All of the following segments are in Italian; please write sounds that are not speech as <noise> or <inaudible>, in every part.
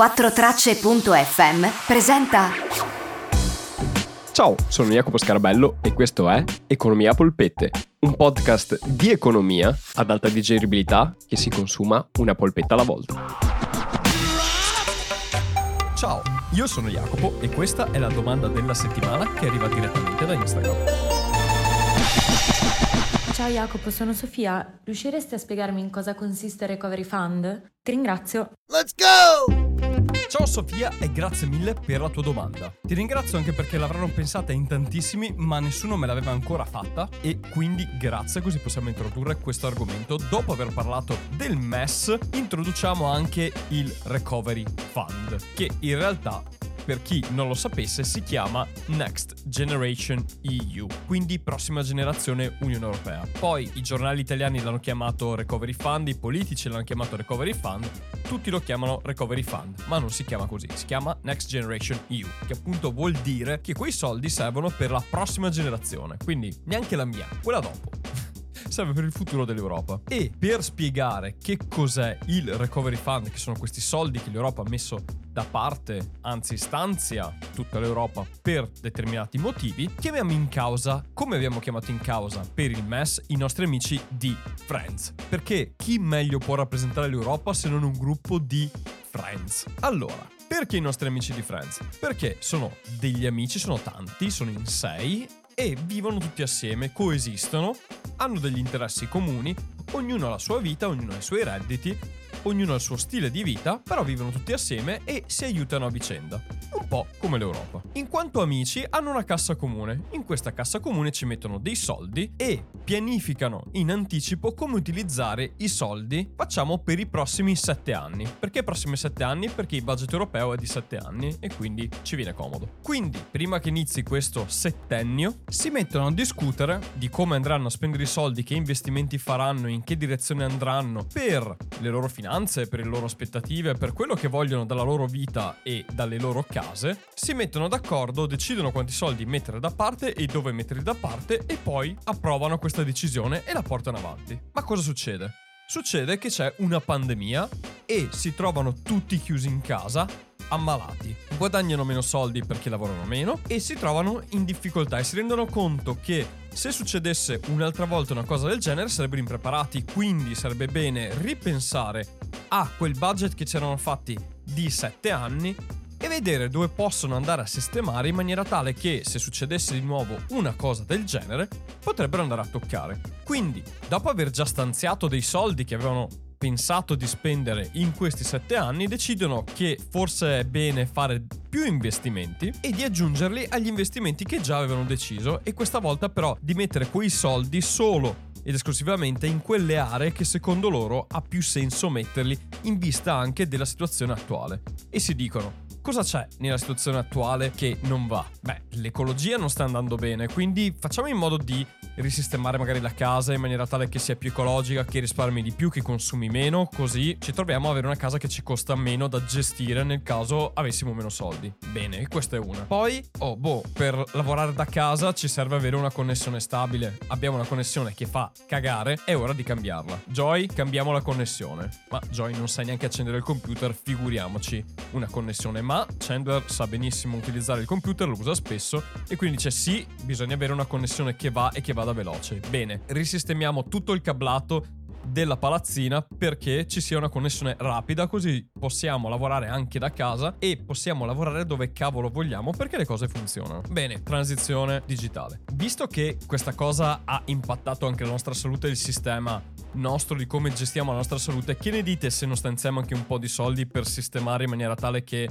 4tracce.fm presenta Ciao, sono Jacopo Scarabello e questo è Economia Polpette, un podcast di economia ad alta digeribilità che si consuma una polpetta alla volta. Ciao, io sono Jacopo e questa è la domanda della settimana che arriva direttamente da Instagram. Ciao Jacopo, sono Sofia. Riusciresti a spiegarmi in cosa consiste il Recovery Fund? Ti ringrazio. Let's go! Ciao Sofia e grazie mille per la tua domanda. Ti ringrazio anche perché l'avranno pensata in tantissimi, ma nessuno me l'aveva ancora fatta e quindi grazie così possiamo introdurre questo argomento. Dopo aver parlato del MES, introduciamo anche il Recovery Fund, che in realtà per chi non lo sapesse, si chiama Next Generation EU, quindi prossima generazione Unione Europea. Poi i giornali italiani l'hanno chiamato Recovery Fund, i politici l'hanno chiamato Recovery Fund, tutti lo chiamano Recovery Fund, ma non si chiama così, si chiama Next Generation EU, che appunto vuol dire che quei soldi servono per la prossima generazione, quindi neanche la mia, quella dopo serve per il futuro dell'Europa. E per spiegare che cos'è il Recovery Fund, che sono questi soldi che l'Europa ha messo da parte, anzi stanzia tutta l'Europa per determinati motivi, chiamiamo in causa, come abbiamo chiamato in causa per il MES, i nostri amici di Friends. Perché chi meglio può rappresentare l'Europa se non un gruppo di Friends? Allora, perché i nostri amici di Friends? Perché sono degli amici, sono tanti, sono in sei e vivono tutti assieme, coesistono, hanno degli interessi comuni, ognuno ha la sua vita, ognuno ha i suoi redditi, ognuno ha il suo stile di vita, però vivono tutti assieme e si aiutano a vicenda un po' come l'Europa. In quanto amici hanno una cassa comune, in questa cassa comune ci mettono dei soldi e pianificano in anticipo come utilizzare i soldi, facciamo per i prossimi 7 anni. Perché i prossimi 7 anni? Perché il budget europeo è di 7 anni e quindi ci viene comodo. Quindi, prima che inizi questo settennio, si mettono a discutere di come andranno a spendere i soldi, che investimenti faranno, in che direzione andranno per le loro finanze, per le loro aspettative, per quello che vogliono dalla loro vita e dalle loro case si mettono d'accordo, decidono quanti soldi mettere da parte e dove metterli da parte e poi approvano questa decisione e la portano avanti. Ma cosa succede? Succede che c'è una pandemia e si trovano tutti chiusi in casa ammalati, guadagnano meno soldi perché lavorano meno e si trovano in difficoltà e si rendono conto che se succedesse un'altra volta una cosa del genere sarebbero impreparati, quindi sarebbe bene ripensare a quel budget che c'erano fatti di 7 anni e vedere dove possono andare a sistemare in maniera tale che se succedesse di nuovo una cosa del genere potrebbero andare a toccare. Quindi, dopo aver già stanziato dei soldi che avevano pensato di spendere in questi sette anni, decidono che forse è bene fare più investimenti e di aggiungerli agli investimenti che già avevano deciso e questa volta però di mettere quei soldi solo ed esclusivamente in quelle aree che secondo loro ha più senso metterli in vista anche della situazione attuale. E si dicono, cosa c'è nella situazione attuale che non va? Beh, l'ecologia non sta andando bene, quindi facciamo in modo di risistemare magari la casa in maniera tale che sia più ecologica, che risparmi di più, che consumi meno, così ci troviamo ad avere una casa che ci costa meno da gestire nel caso avessimo meno soldi. Bene, questa è una. Poi, oh boh, per lavorare da casa ci serve avere una connessione stabile. Abbiamo una connessione che fa cagare, è ora di cambiarla. Joy, cambiamo la connessione. Ma Joy non sa neanche accendere il computer, figuriamoci una connessione. Ma Chandler sa benissimo utilizzare il computer, lo usa spesso e quindi dice sì, bisogna avere una connessione che va e che vada veloce. Bene, risistemiamo tutto il cablato della palazzina perché ci sia una connessione rapida così possiamo lavorare anche da casa e possiamo lavorare dove cavolo vogliamo perché le cose funzionano. Bene, transizione digitale. Visto che questa cosa ha impattato anche la nostra salute il sistema nostro di come gestiamo la nostra salute, che ne dite se non stanziamo anche un po' di soldi per sistemare in maniera tale che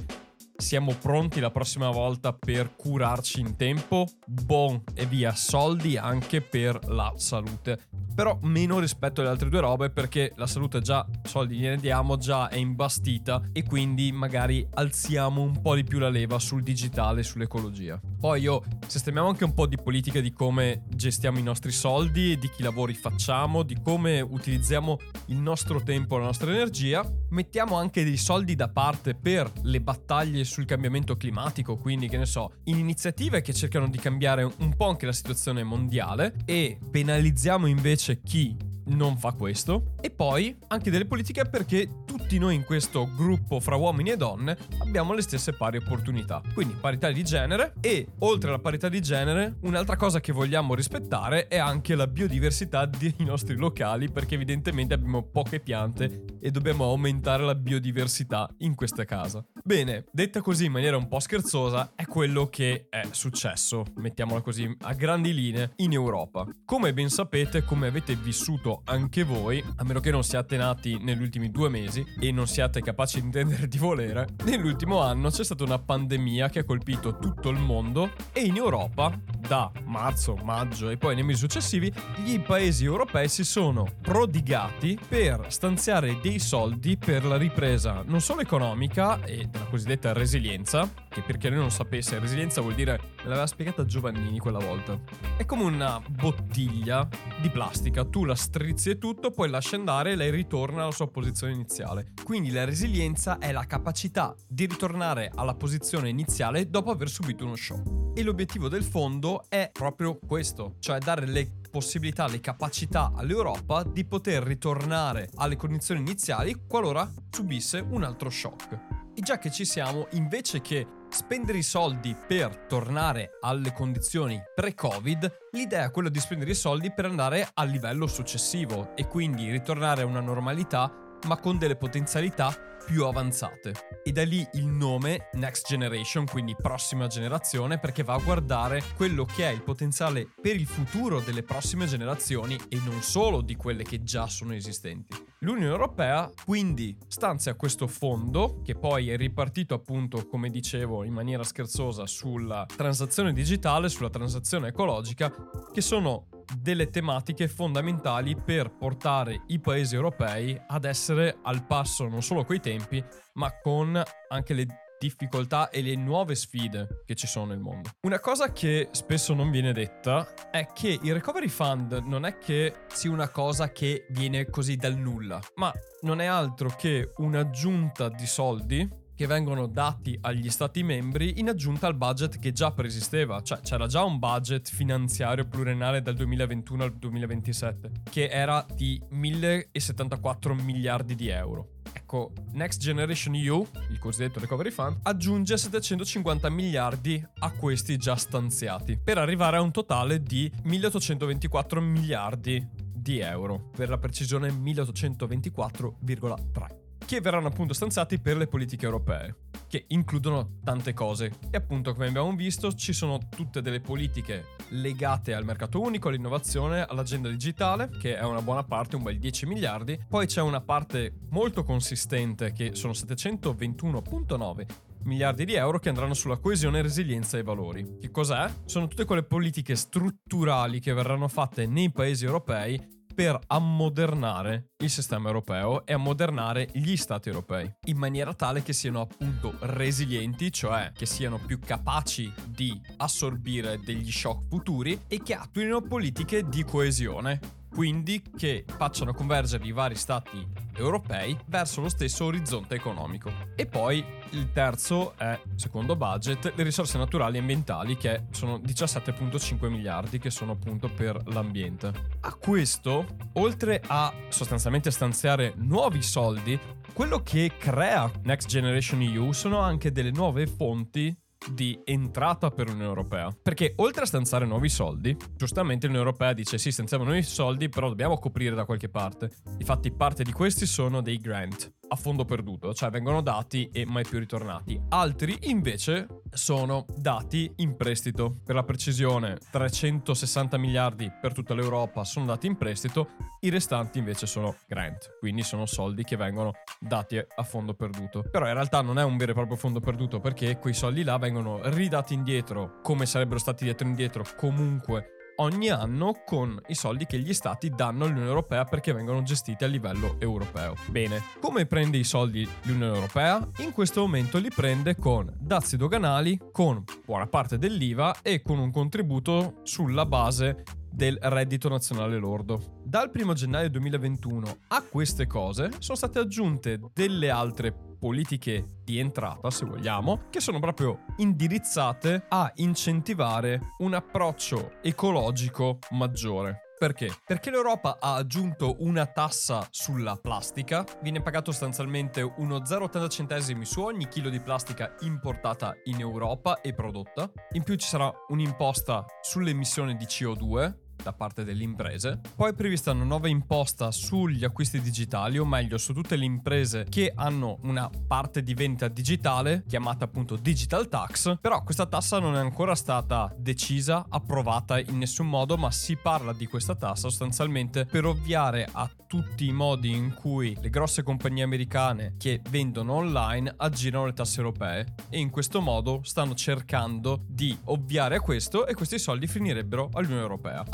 siamo pronti la prossima volta per curarci in tempo? Bon, e via, soldi anche per la salute. Però meno rispetto alle altre due robe perché la salute già, soldi gliene diamo, già è imbastita e quindi magari alziamo un po' di più la leva sul digitale sull'ecologia. Poi io sistemiamo anche un po' di politica di come gestiamo i nostri soldi, di chi lavori facciamo, di come utilizziamo il nostro tempo, la nostra energia. Mettiamo anche dei soldi da parte per le battaglie sul cambiamento climatico, quindi che ne so, in iniziative che cercano di cambiare un po' anche la situazione mondiale e penalizziamo invece chi non fa questo e poi anche delle politiche perché tutti noi in questo gruppo fra uomini e donne abbiamo le stesse pari opportunità. Quindi parità di genere e oltre alla parità di genere, un'altra cosa che vogliamo rispettare è anche la biodiversità dei nostri locali perché evidentemente abbiamo poche piante e dobbiamo aumentare la biodiversità in questa casa. Bene, detta così in maniera un po' scherzosa, è quello che è successo, mettiamola così, a grandi linee in Europa. Come ben sapete, come avete vissuto anche voi, a meno che non siate nati negli ultimi due mesi e non siate capaci di intendere di volere, nell'ultimo anno c'è stata una pandemia che ha colpito tutto il mondo e in Europa, da marzo, maggio e poi nei mesi successivi, gli paesi europei si sono prodigati per stanziare dei soldi per la ripresa non solo economica e della cosiddetta resilienza, che per chi non sapesse, resilienza vuol dire, me l'aveva spiegata Giovannini quella volta, è come una bottiglia di plastica, tu la strizzi e tutto, poi lasci andare e lei ritorna alla sua posizione iniziale. Quindi la resilienza è la capacità di ritornare alla posizione iniziale dopo aver subito uno shock. E l'obiettivo del fondo è proprio questo, cioè dare le possibilità, le capacità all'Europa di poter ritornare alle condizioni iniziali qualora subisse un altro shock. E già che ci siamo, invece che spendere i soldi per tornare alle condizioni pre-Covid, l'idea è quella di spendere i soldi per andare al livello successivo e quindi ritornare a una normalità ma con delle potenzialità più avanzate. E da lì il nome Next Generation, quindi prossima generazione, perché va a guardare quello che è il potenziale per il futuro delle prossime generazioni e non solo di quelle che già sono esistenti. L'Unione Europea quindi stanzia questo fondo, che poi è ripartito appunto, come dicevo, in maniera scherzosa sulla transazione digitale, sulla transazione ecologica, che sono delle tematiche fondamentali per portare i paesi europei ad essere al passo non solo coi tempi, ma con anche le difficoltà e le nuove sfide che ci sono nel mondo. Una cosa che spesso non viene detta è che il recovery fund non è che sia una cosa che viene così dal nulla, ma non è altro che un'aggiunta di soldi che vengono dati agli stati membri in aggiunta al budget che già preesisteva, cioè c'era già un budget finanziario pluriennale dal 2021 al 2027 che era di 1074 miliardi di euro. Ecco, Next Generation EU, il cosiddetto Recovery Fund, aggiunge 750 miliardi a questi già stanziati, per arrivare a un totale di 1824 miliardi di euro, per la precisione 1824,3 che verranno appunto stanziati per le politiche europee, che includono tante cose. E appunto, come abbiamo visto, ci sono tutte delle politiche legate al mercato unico, all'innovazione, all'agenda digitale, che è una buona parte, un bel 10 miliardi. Poi c'è una parte molto consistente, che sono 721.9 miliardi di euro che andranno sulla coesione, resilienza e valori. Che cos'è? Sono tutte quelle politiche strutturali che verranno fatte nei paesi europei per ammodernare il sistema europeo e ammodernare gli stati europei. In maniera tale che siano appunto resilienti, cioè che siano più capaci di assorbire degli shock futuri e che attuino politiche di coesione quindi che facciano convergere i vari stati europei verso lo stesso orizzonte economico. E poi il terzo è, secondo budget, le risorse naturali e ambientali che sono 17.5 miliardi che sono appunto per l'ambiente. A questo, oltre a sostanzialmente stanziare nuovi soldi, quello che crea Next Generation EU sono anche delle nuove fonti di entrata per l'Unione Europea. Perché oltre a stanziare nuovi soldi, giustamente l'Unione Europea dice sì, stanziamo nuovi soldi, però dobbiamo coprire da qualche parte. Infatti parte di questi sono dei grant a fondo perduto, cioè vengono dati e mai più ritornati. Altri invece sono dati in prestito. Per la precisione, 360 miliardi per tutta l'Europa sono dati in prestito, i restanti invece sono grant, quindi sono soldi che vengono dati a fondo perduto. Però in realtà non è un vero e proprio fondo perduto perché quei soldi là vengono ridati indietro come sarebbero stati dietro indietro comunque ogni anno con i soldi che gli stati danno all'Unione Europea perché vengono gestiti a livello europeo. Bene, come prende i soldi l'Unione Europea? In questo momento li prende con dazi doganali, con buona parte dell'IVA e con un contributo sulla base del reddito nazionale lordo. Dal 1 gennaio 2021 a queste cose sono state aggiunte delle altre politiche di entrata, se vogliamo, che sono proprio indirizzate a incentivare un approccio ecologico maggiore. Perché? Perché l'Europa ha aggiunto una tassa sulla plastica, viene pagato sostanzialmente uno 0,80 centesimi su ogni chilo di plastica importata in Europa e prodotta. In più ci sarà un'imposta sulle emissioni di CO2 da parte delle imprese. Poi è prevista una nuova imposta sugli acquisti digitali, o meglio su tutte le imprese che hanno una parte di vendita digitale, chiamata appunto digital tax, però questa tassa non è ancora stata decisa, approvata in nessun modo, ma si parla di questa tassa sostanzialmente per ovviare a tutti i modi in cui le grosse compagnie americane che vendono online aggirano le tasse europee e in questo modo stanno cercando di ovviare a questo e questi soldi finirebbero all'Unione Europea.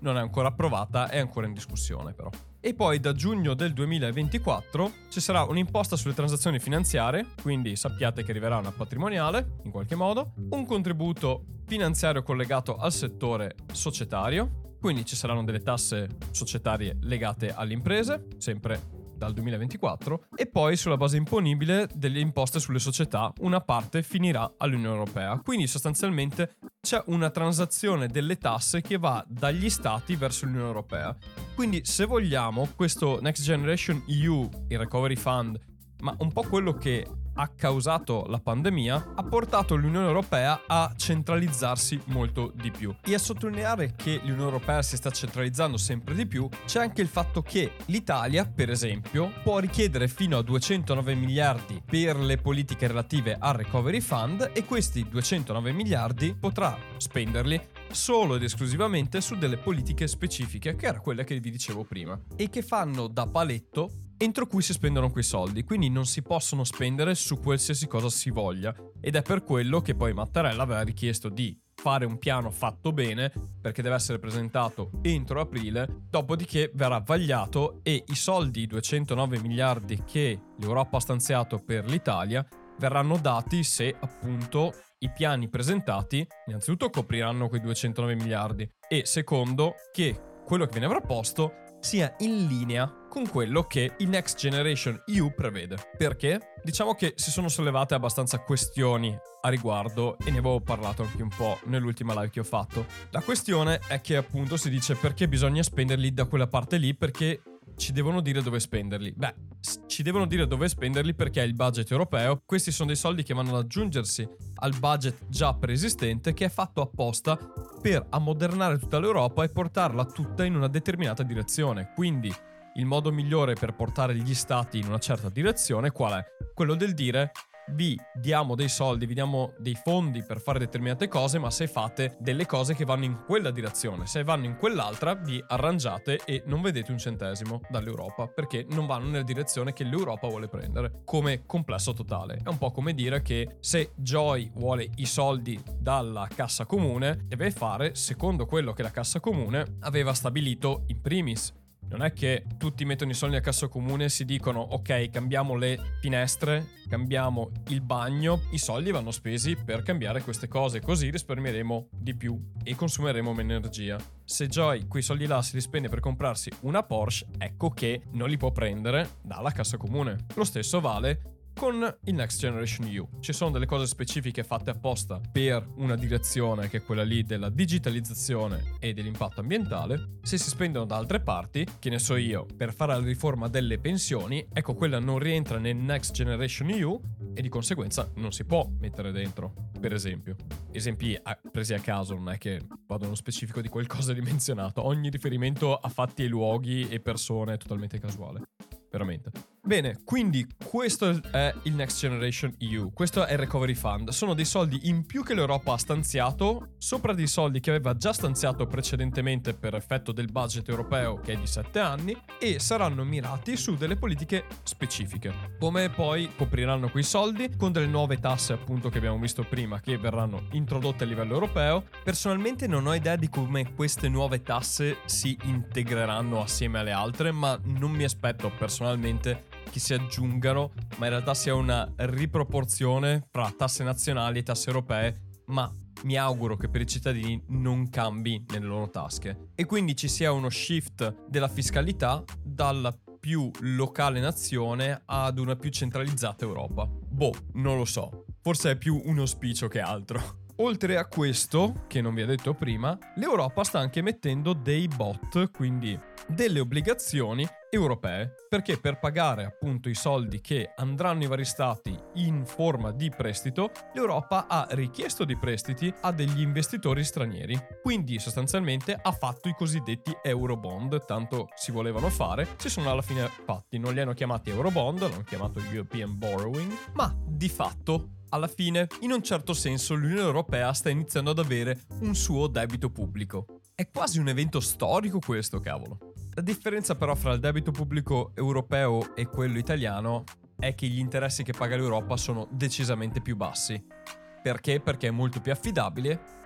Non è ancora approvata, è ancora in discussione però. E poi da giugno del 2024 ci sarà un'imposta sulle transazioni finanziarie, quindi sappiate che arriverà una patrimoniale in qualche modo, un contributo finanziario collegato al settore societario, quindi ci saranno delle tasse societarie legate alle imprese, sempre dal 2024 e poi sulla base imponibile delle imposte sulle società una parte finirà all'Unione Europea. Quindi sostanzialmente c'è una transazione delle tasse che va dagli stati verso l'Unione Europea. Quindi se vogliamo questo Next Generation EU, il Recovery Fund, ma un po' quello che ha causato la pandemia ha portato l'Unione Europea a centralizzarsi molto di più. E a sottolineare che l'Unione Europea si sta centralizzando sempre di più c'è anche il fatto che l'Italia, per esempio, può richiedere fino a 209 miliardi per le politiche relative al Recovery Fund e questi 209 miliardi potrà spenderli solo ed esclusivamente su delle politiche specifiche, che era quelle che vi dicevo prima, e che fanno da paletto entro cui si spendono quei soldi, quindi non si possono spendere su qualsiasi cosa si voglia. Ed è per quello che poi Mattarella aveva richiesto di fare un piano fatto bene perché deve essere presentato entro aprile, dopodiché verrà vagliato e i soldi, 209 miliardi che l'Europa ha stanziato per l'Italia, verranno dati se appunto i piani presentati innanzitutto copriranno quei 209 miliardi e secondo che quello che viene proposto sia in linea con quello che il Next Generation EU prevede. Perché? Diciamo che si sono sollevate abbastanza questioni a riguardo e ne avevo parlato anche un po' nell'ultima live che ho fatto. La questione è che appunto si dice perché bisogna spenderli da quella parte lì perché ci devono dire dove spenderli. Beh, ci devono dire dove spenderli perché è il budget europeo. Questi sono dei soldi che vanno ad aggiungersi al budget già preesistente che è fatto apposta per ammodernare tutta l'Europa e portarla tutta in una determinata direzione. Quindi il modo migliore per portare gli stati in una certa direzione qual è? Quello del dire vi diamo dei soldi, vi diamo dei fondi per fare determinate cose, ma se fate delle cose che vanno in quella direzione, se vanno in quell'altra, vi arrangiate e non vedete un centesimo dall'Europa, perché non vanno nella direzione che l'Europa vuole prendere, come complesso totale. È un po' come dire che se Joy vuole i soldi dalla cassa comune, deve fare secondo quello che la cassa comune aveva stabilito in primis non è che tutti mettono i soldi a cassa comune e si dicono ok cambiamo le finestre, cambiamo il bagno, i soldi vanno spesi per cambiare queste cose così risparmieremo di più e consumeremo meno energia. Se Joy quei soldi là si li spende per comprarsi una Porsche, ecco che non li può prendere dalla cassa comune. Lo stesso vale con il Next Generation EU. Ci sono delle cose specifiche fatte apposta per una direzione che è quella lì della digitalizzazione e dell'impatto ambientale. Se si spendono da altre parti, che ne so io, per fare la riforma delle pensioni, ecco quella non rientra nel Next Generation EU e di conseguenza non si può mettere dentro, per esempio. Esempi presi a caso, non è che vado nello specifico di qualcosa di menzionato, ogni riferimento a fatti e luoghi e persone è totalmente casuale veramente. Bene, quindi questo è il Next Generation EU, questo è il Recovery Fund. Sono dei soldi in più che l'Europa ha stanziato, sopra dei soldi che aveva già stanziato precedentemente per effetto del budget europeo che è di 7 anni e saranno mirati su delle politiche specifiche. Come poi copriranno quei soldi con delle nuove tasse appunto che abbiamo visto prima che verranno introdotte a livello europeo. Personalmente non ho idea di come queste nuove tasse si integreranno assieme alle altre, ma non mi aspetto personalmente che si aggiungano, ma in realtà sia una riproporzione fra tasse nazionali e tasse europee, ma mi auguro che per i cittadini non cambi nelle loro tasche. E quindi ci sia uno shift della fiscalità dalla più locale nazione ad una più centralizzata Europa. Boh, non lo so. Forse è più un auspicio che altro. Oltre a questo, che non vi ho detto prima, l'Europa sta anche mettendo dei bot, quindi delle obbligazioni europee, perché per pagare appunto i soldi che andranno ai vari stati in forma di prestito, l'Europa ha richiesto dei prestiti a degli investitori stranieri. Quindi sostanzialmente ha fatto i cosiddetti Eurobond, tanto si volevano fare, si sono alla fine fatti, non li hanno chiamati Eurobond, l'hanno chiamato European Borrowing, ma di fatto alla fine, in un certo senso, l'Unione Europea sta iniziando ad avere un suo debito pubblico. È quasi un evento storico questo, cavolo. La differenza però fra il debito pubblico europeo e quello italiano è che gli interessi che paga l'Europa sono decisamente più bassi. Perché? Perché è molto più affidabile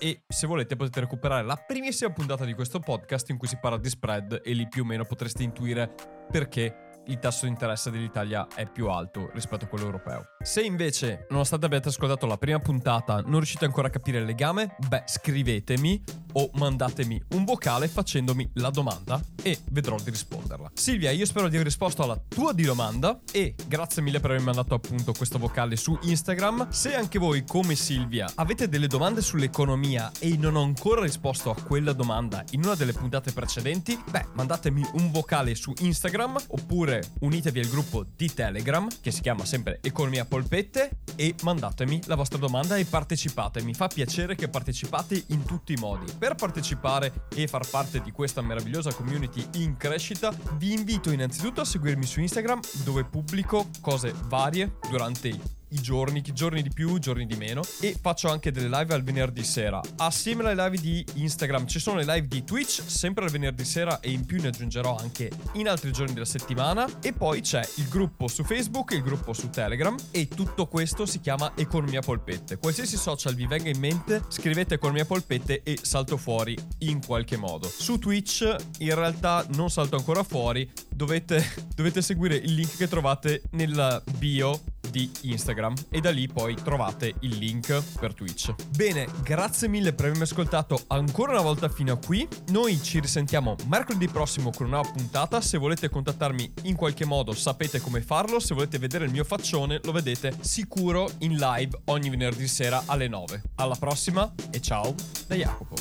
e se volete potete recuperare la primissima puntata di questo podcast in cui si parla di spread e lì più o meno potreste intuire perché il tasso di interesse dell'Italia è più alto rispetto a quello europeo. Se invece, nonostante abbiate ascoltato la prima puntata, non riuscite ancora a capire il legame, beh, scrivetemi o mandatemi un vocale facendomi la domanda e vedrò di risponderla. Silvia, io spero di aver risposto alla tua di domanda e grazie mille per avermi mandato appunto questo vocale su Instagram. Se anche voi, come Silvia, avete delle domande sull'economia e non ho ancora risposto a quella domanda in una delle puntate precedenti, beh, mandatemi un vocale su Instagram oppure unitevi al gruppo di Telegram che si chiama sempre Economia Polpette e mandatemi la vostra domanda e partecipate. Mi fa piacere che partecipate in tutti i modi. Per partecipare e far parte di questa meravigliosa community in crescita, vi invito innanzitutto a seguirmi su Instagram dove pubblico cose varie durante i giorni, giorni di più, giorni di meno e faccio anche delle live al venerdì sera. Assieme alle live di Instagram ci sono le live di Twitch, sempre al venerdì sera e in più ne aggiungerò anche in altri giorni della settimana e poi c'è il gruppo su Facebook, il gruppo su Telegram e tutto questo si chiama Economia Polpette. Qualsiasi social vi venga in mente, scrivete Economia Polpette e salto fuori in qualche modo. Su Twitch in realtà non salto ancora fuori, dovete, <laughs> dovete seguire il link che trovate nella bio di Instagram e da lì poi trovate il link per Twitch. Bene, grazie mille per avermi ascoltato ancora una volta fino a qui. Noi ci risentiamo mercoledì prossimo con una nuova puntata. Se volete contattarmi in qualche modo sapete come farlo. Se volete vedere il mio faccione lo vedete sicuro in live ogni venerdì sera alle 9. Alla prossima e ciao da Jacopo.